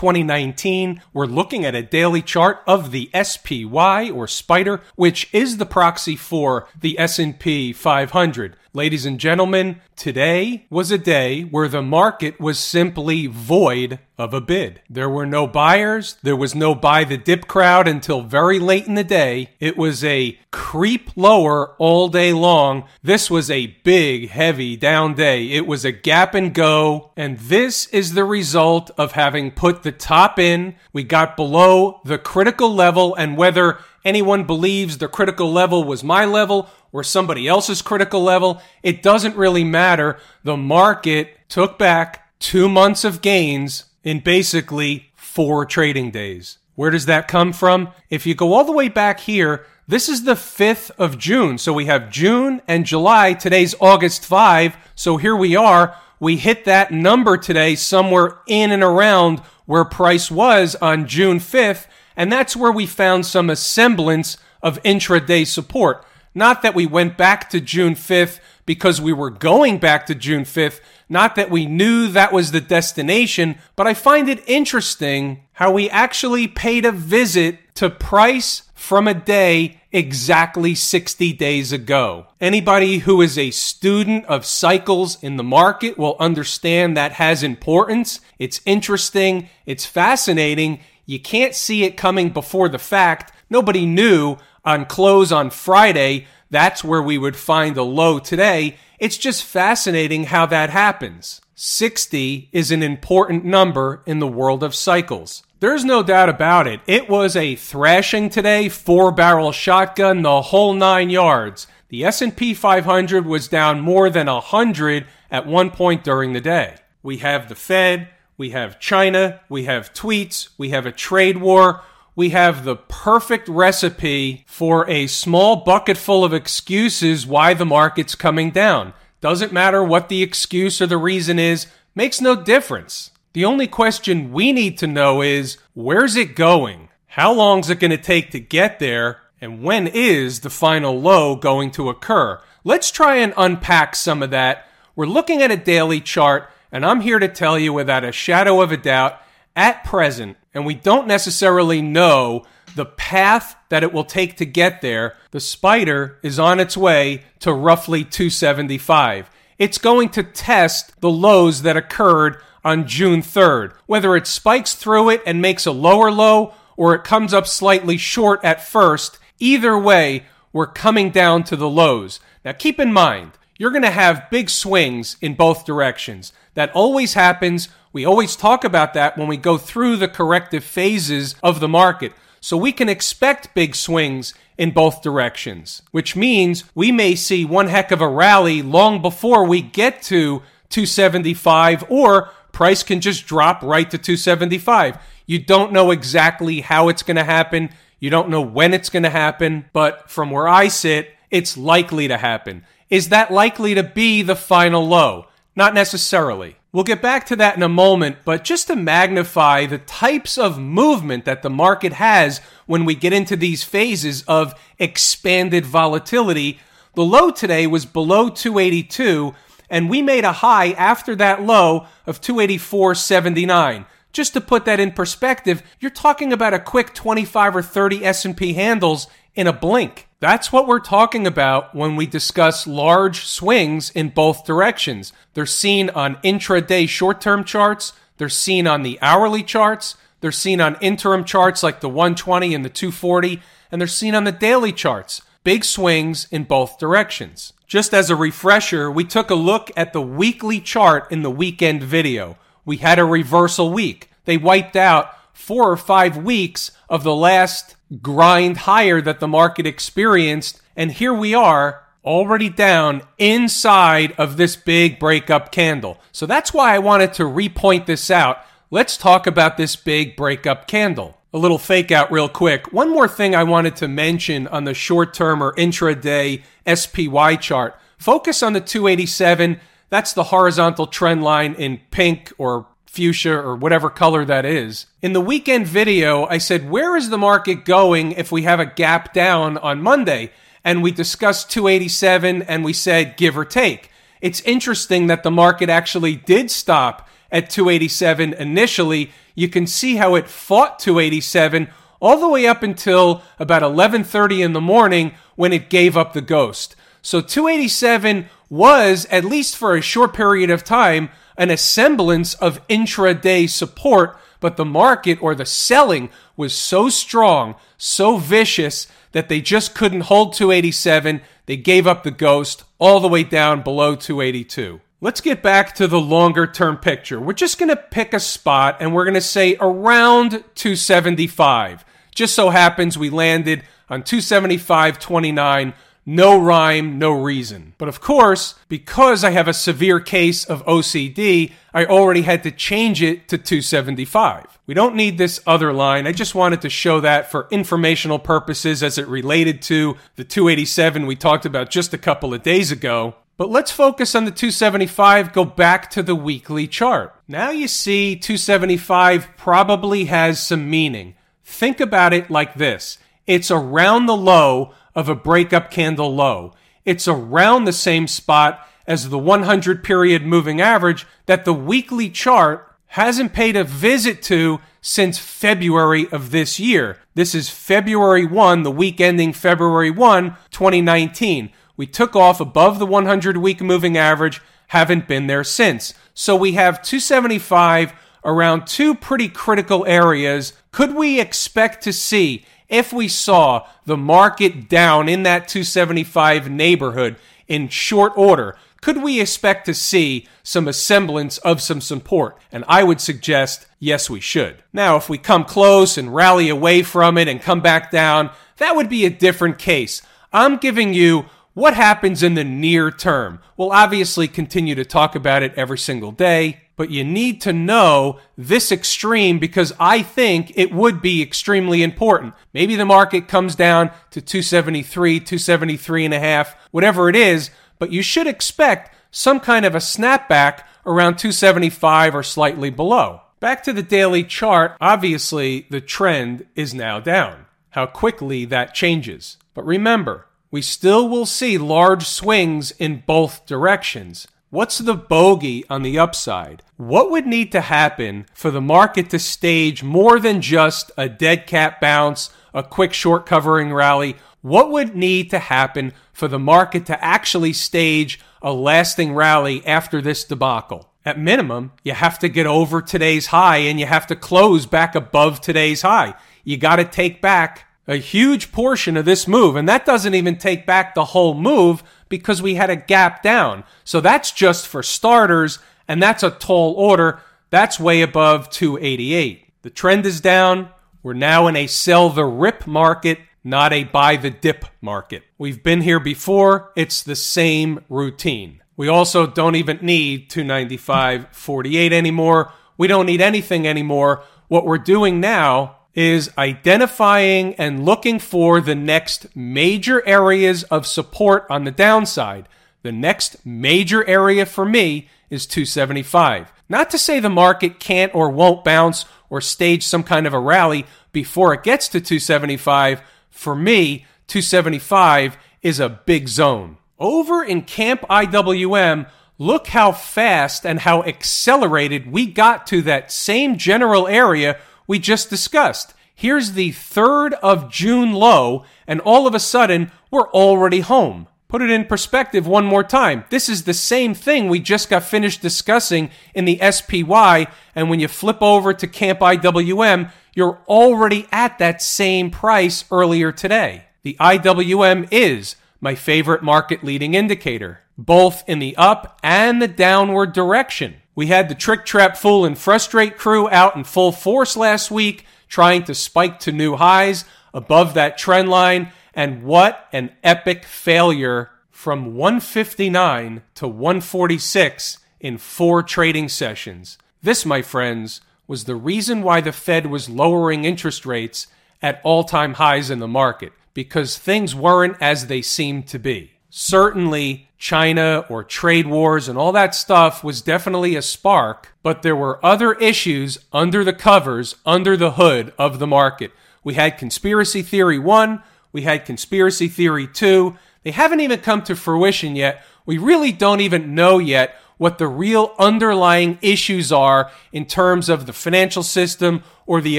2019. We're looking at a daily chart of the SPY or Spider, which is the proxy for the S&P 500. Ladies and gentlemen, today was a day where the market was simply void of a bid. There were no buyers. There was no buy the dip crowd until very late in the day. It was a creep lower all day long. This was a big, heavy down day. It was a gap and go. And this is the result of having put the top in. We got below the critical level and whether anyone believes the critical level was my level or somebody else's critical level, it doesn't really matter. The market took back two months of gains in basically four trading days. Where does that come from? If you go all the way back here, this is the 5th of June. So we have June and July. Today's August 5. So here we are. We hit that number today somewhere in and around where price was on June 5th. And that's where we found some semblance of intraday support. Not that we went back to June 5th because we were going back to June 5th. Not that we knew that was the destination, but I find it interesting how we actually paid a visit to price from a day exactly 60 days ago. Anybody who is a student of cycles in the market will understand that has importance. It's interesting. It's fascinating. You can't see it coming before the fact. Nobody knew on close on Friday, that's where we would find a low today. It's just fascinating how that happens. 60 is an important number in the world of cycles. There's no doubt about it. It was a thrashing today, four barrel shotgun, the whole nine yards. The S&P 500 was down more than 100 at one point during the day. We have the Fed, we have China, we have tweets, we have a trade war, we have the perfect recipe for a small bucket full of excuses why the market's coming down. Doesn't matter what the excuse or the reason is, makes no difference. The only question we need to know is where's it going? How long is it going to take to get there? And when is the final low going to occur? Let's try and unpack some of that. We're looking at a daily chart, and I'm here to tell you without a shadow of a doubt at present, and we don't necessarily know the path that it will take to get there, the spider is on its way to roughly 275. It's going to test the lows that occurred on June 3rd. Whether it spikes through it and makes a lower low or it comes up slightly short at first, either way, we're coming down to the lows. Now keep in mind, you're going to have big swings in both directions. That always happens we always talk about that when we go through the corrective phases of the market. So we can expect big swings in both directions, which means we may see one heck of a rally long before we get to 275 or price can just drop right to 275. You don't know exactly how it's going to happen. You don't know when it's going to happen, but from where I sit, it's likely to happen. Is that likely to be the final low? Not necessarily. We'll get back to that in a moment, but just to magnify the types of movement that the market has when we get into these phases of expanded volatility, the low today was below 282, and we made a high after that low of 284.79. Just to put that in perspective, you're talking about a quick 25 or 30 S&P handles in a blink. That's what we're talking about when we discuss large swings in both directions. They're seen on intraday short term charts, they're seen on the hourly charts, they're seen on interim charts like the 120 and the 240, and they're seen on the daily charts. Big swings in both directions. Just as a refresher, we took a look at the weekly chart in the weekend video. We had a reversal week. They wiped out four or five weeks of the last grind higher that the market experienced. And here we are already down inside of this big breakup candle. So that's why I wanted to repoint this out. Let's talk about this big breakup candle. A little fake out real quick. One more thing I wanted to mention on the short term or intraday SPY chart. Focus on the 287. That's the horizontal trend line in pink or fuchsia or whatever color that is. In the weekend video, I said, Where is the market going if we have a gap down on Monday? And we discussed 287 and we said, give or take. It's interesting that the market actually did stop at 287 initially. You can see how it fought 287 all the way up until about 11:30 in the morning when it gave up the ghost. So 287 was at least for a short period of time an semblance of intraday support, but the market or the selling was so strong, so vicious that they just couldn't hold 287. They gave up the ghost all the way down below 282. Let's get back to the longer term picture. We're just going to pick a spot and we're going to say around 275. Just so happens we landed on 275.29 no rhyme, no reason. But of course, because I have a severe case of OCD, I already had to change it to 275. We don't need this other line. I just wanted to show that for informational purposes as it related to the 287 we talked about just a couple of days ago. But let's focus on the 275, go back to the weekly chart. Now you see 275 probably has some meaning. Think about it like this. It's around the low of a breakup candle low. It's around the same spot as the 100 period moving average that the weekly chart hasn't paid a visit to since February of this year. This is February 1, the week ending February 1, 2019. We took off above the 100 week moving average, haven't been there since. So we have 275 around two pretty critical areas. Could we expect to see if we saw the market down in that 275 neighborhood in short order, could we expect to see some semblance of some support? And I would suggest yes, we should. Now, if we come close and rally away from it and come back down, that would be a different case. I'm giving you what happens in the near term. We'll obviously continue to talk about it every single day but you need to know this extreme because I think it would be extremely important. Maybe the market comes down to 273, 273 and a half, whatever it is, but you should expect some kind of a snapback around 275 or slightly below. Back to the daily chart, obviously the trend is now down. How quickly that changes. But remember, we still will see large swings in both directions. What's the bogey on the upside? What would need to happen for the market to stage more than just a dead cat bounce, a quick short covering rally? What would need to happen for the market to actually stage a lasting rally after this debacle? At minimum, you have to get over today's high and you have to close back above today's high. You got to take back a huge portion of this move. And that doesn't even take back the whole move because we had a gap down. So that's just for starters. And that's a tall order. That's way above 288. The trend is down. We're now in a sell the rip market, not a buy the dip market. We've been here before. It's the same routine. We also don't even need 295.48 anymore. We don't need anything anymore. What we're doing now is identifying and looking for the next major areas of support on the downside. The next major area for me is 275. Not to say the market can't or won't bounce or stage some kind of a rally before it gets to 275. For me, 275 is a big zone. Over in Camp IWM, look how fast and how accelerated we got to that same general area we just discussed. Here's the 3rd of June low, and all of a sudden, we're already home. Put it in perspective one more time. This is the same thing we just got finished discussing in the SPY, and when you flip over to Camp IWM, you're already at that same price earlier today. The IWM is my favorite market leading indicator, both in the up and the downward direction. We had the trick trap fool and frustrate crew out in full force last week, trying to spike to new highs above that trend line. And what an epic failure from 159 to 146 in four trading sessions. This, my friends, was the reason why the Fed was lowering interest rates at all time highs in the market, because things weren't as they seemed to be. Certainly, China or trade wars and all that stuff was definitely a spark, but there were other issues under the covers, under the hood of the market. We had conspiracy theory one, we had conspiracy theory two. They haven't even come to fruition yet. We really don't even know yet what the real underlying issues are in terms of the financial system or the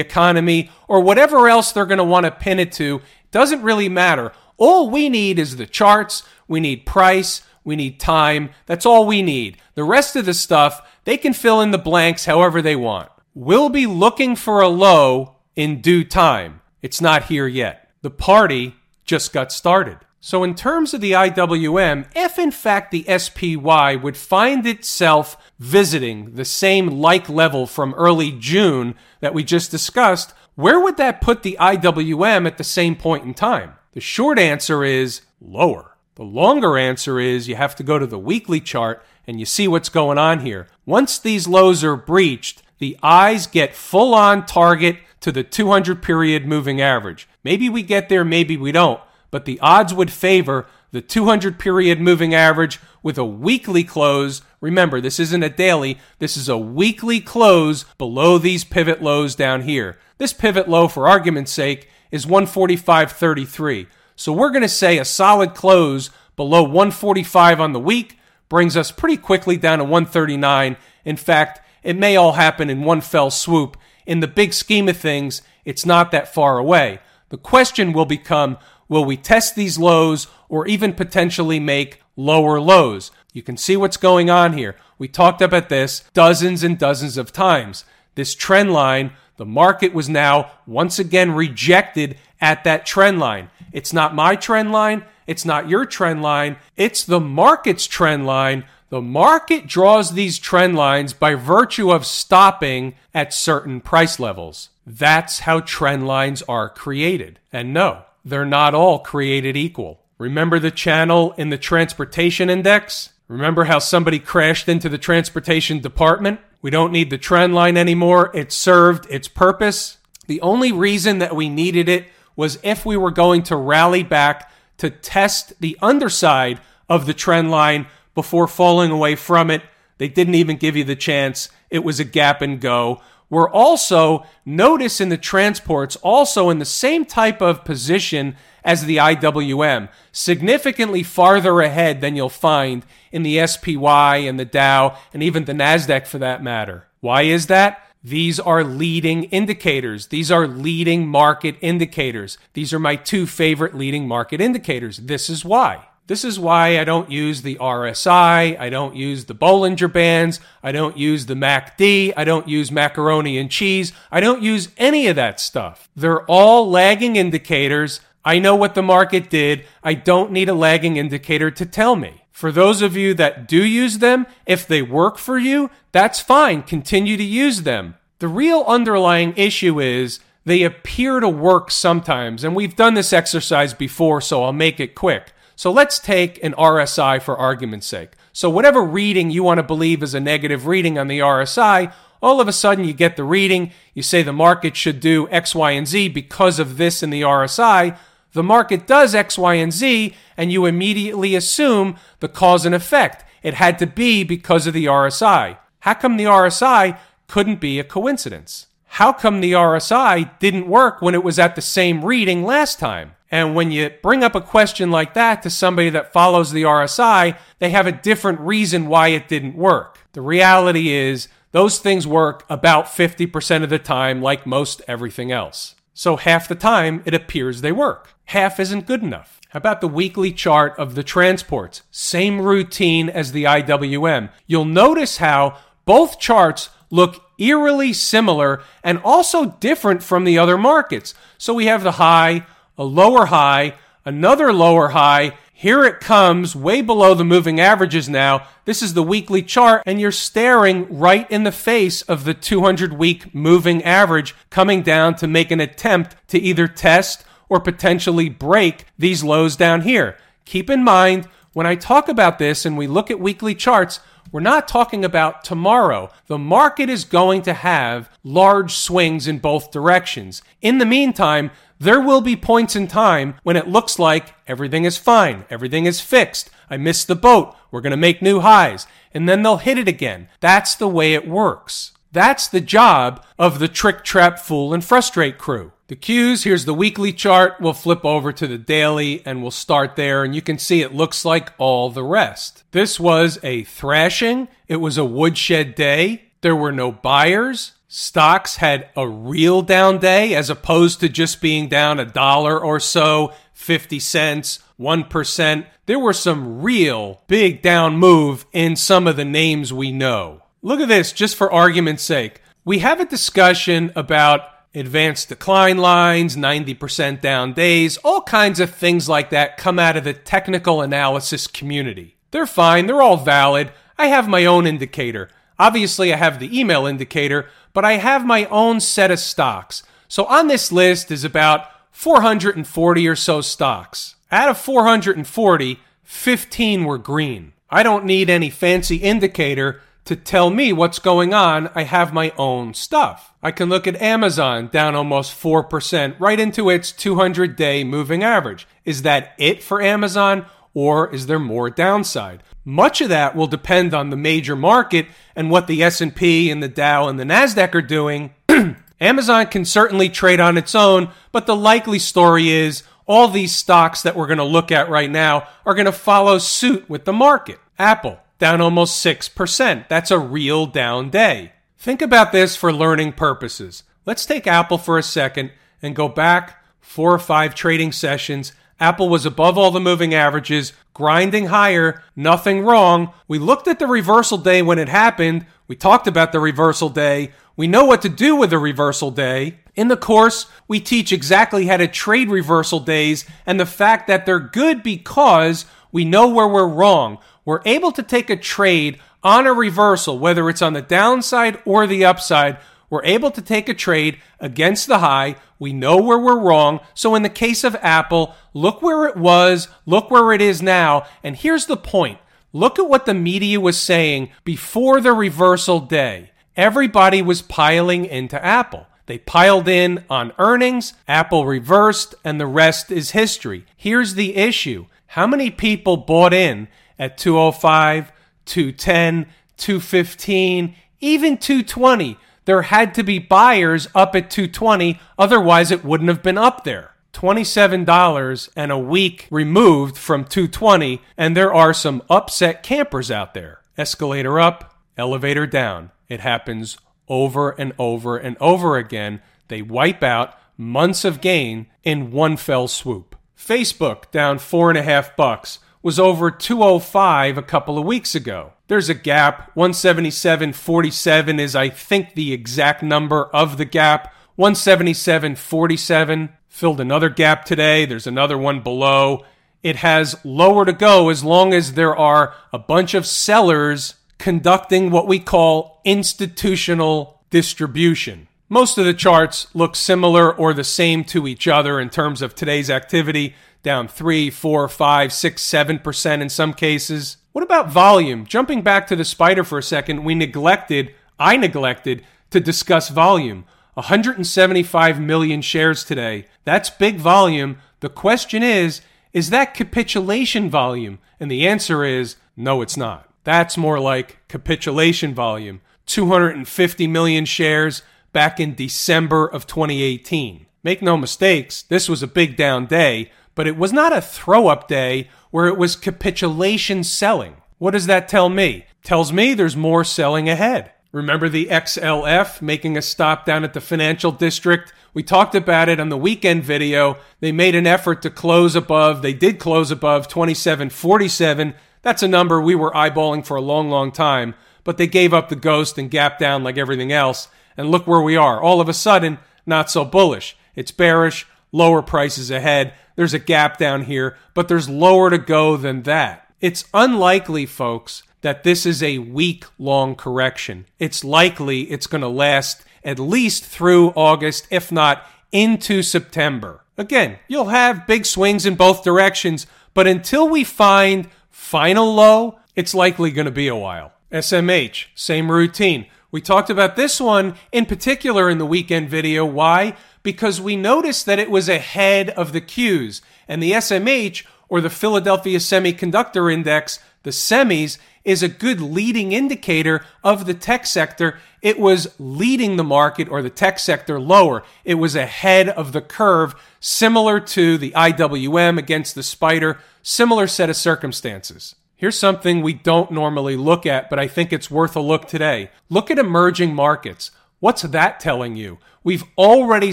economy or whatever else they're going to want to pin it to. Doesn't really matter. All we need is the charts, we need price, we need time. That's all we need. The rest of the stuff, they can fill in the blanks however they want. We'll be looking for a low in due time. It's not here yet. The party just got started. So, in terms of the IWM, if in fact the SPY would find itself visiting the same like level from early June that we just discussed, where would that put the IWM at the same point in time? The short answer is lower. The longer answer is you have to go to the weekly chart and you see what's going on here. Once these lows are breached, the eyes get full on target to the 200 period moving average. Maybe we get there, maybe we don't but the odds would favor the 200 period moving average with a weekly close. Remember, this isn't a daily, this is a weekly close below these pivot lows down here. This pivot low, for argument's sake, is 145.33. So we're going to say a solid close below 145 on the week brings us pretty quickly down to 139. In fact, it may all happen in one fell swoop. In the big scheme of things, it's not that far away. The question will become Will we test these lows or even potentially make lower lows? You can see what's going on here. We talked about this dozens and dozens of times. This trend line, the market was now once again rejected at that trend line. It's not my trend line. It's not your trend line. It's the market's trend line. The market draws these trend lines by virtue of stopping at certain price levels. That's how trend lines are created. And no, they're not all created equal. Remember the channel in the transportation index? Remember how somebody crashed into the transportation department? We don't need the trend line anymore. It served its purpose. The only reason that we needed it was if we were going to rally back to test the underside of the trend line before falling away from it. They didn't even give you the chance. It was a gap and go. We're also, notice in the transports, also in the same type of position as the IWM, significantly farther ahead than you'll find in the SPY and the Dow and even the NASDAQ for that matter. Why is that? These are leading indicators. These are leading market indicators. These are my two favorite leading market indicators. This is why. This is why I don't use the RSI, I don't use the Bollinger Bands, I don't use the MACD, I don't use macaroni and cheese, I don't use any of that stuff. They're all lagging indicators. I know what the market did. I don't need a lagging indicator to tell me. For those of you that do use them, if they work for you, that's fine. Continue to use them. The real underlying issue is they appear to work sometimes, and we've done this exercise before, so I'll make it quick. So let's take an RSI for argument's sake. So whatever reading you want to believe is a negative reading on the RSI, all of a sudden you get the reading, you say the market should do X, Y, and Z because of this in the RSI. The market does X, Y, and Z, and you immediately assume the cause and effect. It had to be because of the RSI. How come the RSI couldn't be a coincidence? How come the RSI didn't work when it was at the same reading last time? And when you bring up a question like that to somebody that follows the RSI, they have a different reason why it didn't work. The reality is, those things work about 50% of the time, like most everything else. So half the time, it appears they work. Half isn't good enough. How about the weekly chart of the transports? Same routine as the IWM. You'll notice how both charts look eerily similar and also different from the other markets. So we have the high, a lower high, another lower high. Here it comes way below the moving averages now. This is the weekly chart, and you're staring right in the face of the 200 week moving average coming down to make an attempt to either test or potentially break these lows down here. Keep in mind, when I talk about this and we look at weekly charts, we're not talking about tomorrow. The market is going to have large swings in both directions. In the meantime, There will be points in time when it looks like everything is fine, everything is fixed. I missed the boat. We're going to make new highs. And then they'll hit it again. That's the way it works. That's the job of the trick, trap, fool, and frustrate crew. The Qs, here's the weekly chart. We'll flip over to the daily and we'll start there. And you can see it looks like all the rest. This was a thrashing. It was a woodshed day. There were no buyers. Stocks had a real down day as opposed to just being down a dollar or so, 50 cents, 1%. There were some real big down move in some of the names we know. Look at this, just for argument's sake. We have a discussion about advanced decline lines, 90% down days, all kinds of things like that come out of the technical analysis community. They're fine, they're all valid. I have my own indicator. Obviously, I have the email indicator, but I have my own set of stocks. So on this list is about 440 or so stocks. Out of 440, 15 were green. I don't need any fancy indicator to tell me what's going on. I have my own stuff. I can look at Amazon down almost 4% right into its 200 day moving average. Is that it for Amazon or is there more downside? Much of that will depend on the major market and what the S&P and the Dow and the Nasdaq are doing. Amazon can certainly trade on its own, but the likely story is all these stocks that we're going to look at right now are going to follow suit with the market. Apple down almost 6%. That's a real down day. Think about this for learning purposes. Let's take Apple for a second and go back four or five trading sessions Apple was above all the moving averages, grinding higher, nothing wrong. We looked at the reversal day when it happened. We talked about the reversal day. We know what to do with the reversal day. In the course, we teach exactly how to trade reversal days and the fact that they're good because we know where we're wrong. We're able to take a trade on a reversal, whether it's on the downside or the upside, we're able to take a trade against the high. We know where we're wrong. So in the case of Apple, look where it was, look where it is now. And here's the point. Look at what the media was saying before the reversal day. Everybody was piling into Apple. They piled in on earnings, Apple reversed, and the rest is history. Here's the issue. How many people bought in at 205, 210, 215, even 220? there had to be buyers up at 220 otherwise it wouldn't have been up there. $27 and a week removed from 220 and there are some upset campers out there. Escalator up elevator down. It happens over and over and over again. They wipe out months of gain in one fell swoop. Facebook down four and a half bucks was over 205 a couple of weeks ago. There's a gap. 177.47 is, I think, the exact number of the gap. 177.47 filled another gap today. There's another one below. It has lower to go as long as there are a bunch of sellers conducting what we call institutional distribution. Most of the charts look similar or the same to each other in terms of today's activity down 3, 4, 5, 6, 7% in some cases. What about volume? Jumping back to the spider for a second, we neglected, I neglected to discuss volume. 175 million shares today. That's big volume. The question is, is that capitulation volume? And the answer is no, it's not. That's more like capitulation volume. 250 million shares back in December of 2018. Make no mistakes, this was a big down day, but it was not a throw up day where it was capitulation selling. What does that tell me? Tells me there's more selling ahead. Remember the XLF making a stop down at the financial district? We talked about it on the weekend video. They made an effort to close above, they did close above 2747. That's a number we were eyeballing for a long, long time, but they gave up the ghost and gapped down like everything else. And look where we are. All of a sudden, not so bullish. It's bearish, lower prices ahead. There's a gap down here, but there's lower to go than that. It's unlikely, folks, that this is a week long correction. It's likely it's going to last at least through August, if not into September. Again, you'll have big swings in both directions, but until we find final low, it's likely going to be a while. SMH, same routine. We talked about this one in particular in the weekend video. Why? Because we noticed that it was ahead of the Qs and the SMH or the Philadelphia Semiconductor Index, the semis, is a good leading indicator of the tech sector. It was leading the market or the tech sector lower. It was ahead of the curve, similar to the IWM against the spider, similar set of circumstances. Here's something we don't normally look at, but I think it's worth a look today. Look at emerging markets. What's that telling you? We've already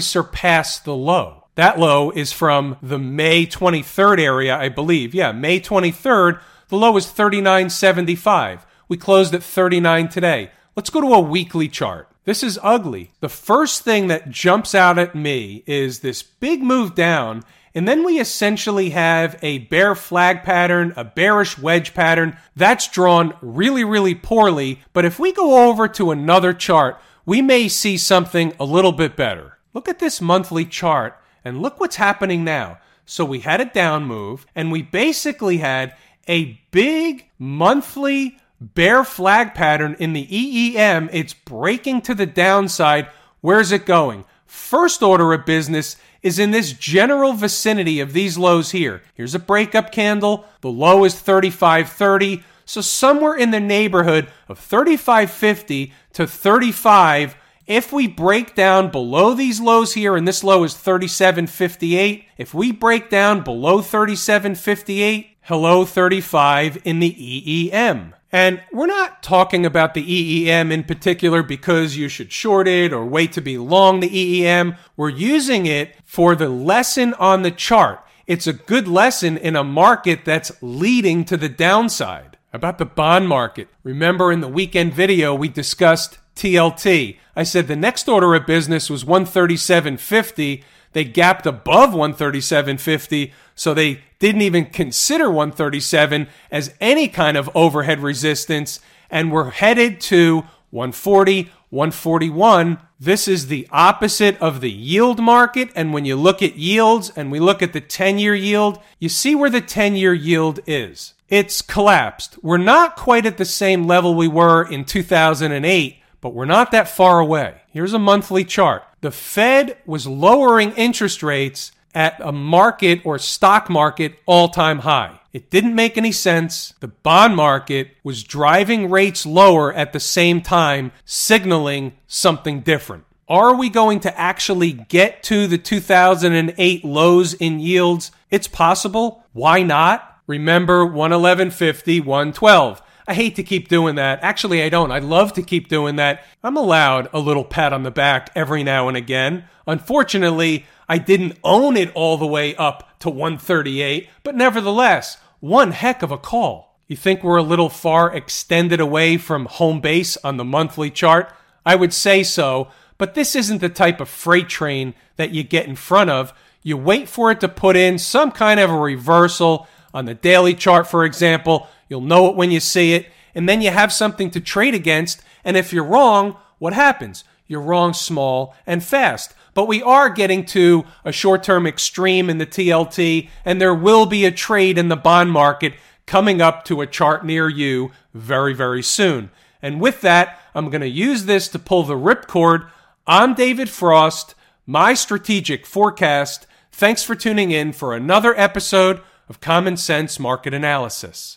surpassed the low. That low is from the May 23rd area, I believe. Yeah, May 23rd. The low is 39.75. We closed at 39 today. Let's go to a weekly chart. This is ugly. The first thing that jumps out at me is this big move down, and then we essentially have a bear flag pattern, a bearish wedge pattern. That's drawn really, really poorly. But if we go over to another chart, we may see something a little bit better. Look at this monthly chart and look what's happening now. So we had a down move, and we basically had a big monthly bear flag pattern in the EEM. It's breaking to the downside. Where's it going? First order of business is in this general vicinity of these lows here. Here's a breakup candle. The low is 35.30. So somewhere in the neighborhood of 35.50 to 35 if we break down below these lows here, and this low is 37.58, if we break down below 37.58, hello 35 in the EEM. And we're not talking about the EEM in particular because you should short it or wait to be long the EEM. We're using it for the lesson on the chart. It's a good lesson in a market that's leading to the downside. About the bond market. Remember in the weekend video, we discussed TLT. I said the next order of business was 137.50. They gapped above 137.50, so they didn't even consider 137 as any kind of overhead resistance, and we're headed to 140, 141. This is the opposite of the yield market. And when you look at yields and we look at the 10 year yield, you see where the 10 year yield is. It's collapsed. We're not quite at the same level we were in 2008, but we're not that far away. Here's a monthly chart. The Fed was lowering interest rates at a market or stock market all time high. It didn't make any sense. The bond market was driving rates lower at the same time, signaling something different. Are we going to actually get to the 2008 lows in yields? It's possible. Why not? Remember 111.50, 112. I hate to keep doing that. Actually, I don't. I love to keep doing that. I'm allowed a little pat on the back every now and again. Unfortunately, I didn't own it all the way up to 138, but nevertheless, one heck of a call. You think we're a little far extended away from home base on the monthly chart? I would say so, but this isn't the type of freight train that you get in front of. You wait for it to put in some kind of a reversal on the daily chart, for example. You'll know it when you see it, and then you have something to trade against. And if you're wrong, what happens? You're wrong small and fast. But we are getting to a short term extreme in the TLT, and there will be a trade in the bond market coming up to a chart near you very, very soon. And with that, I'm going to use this to pull the ripcord. I'm David Frost, my strategic forecast. Thanks for tuning in for another episode of Common Sense Market Analysis.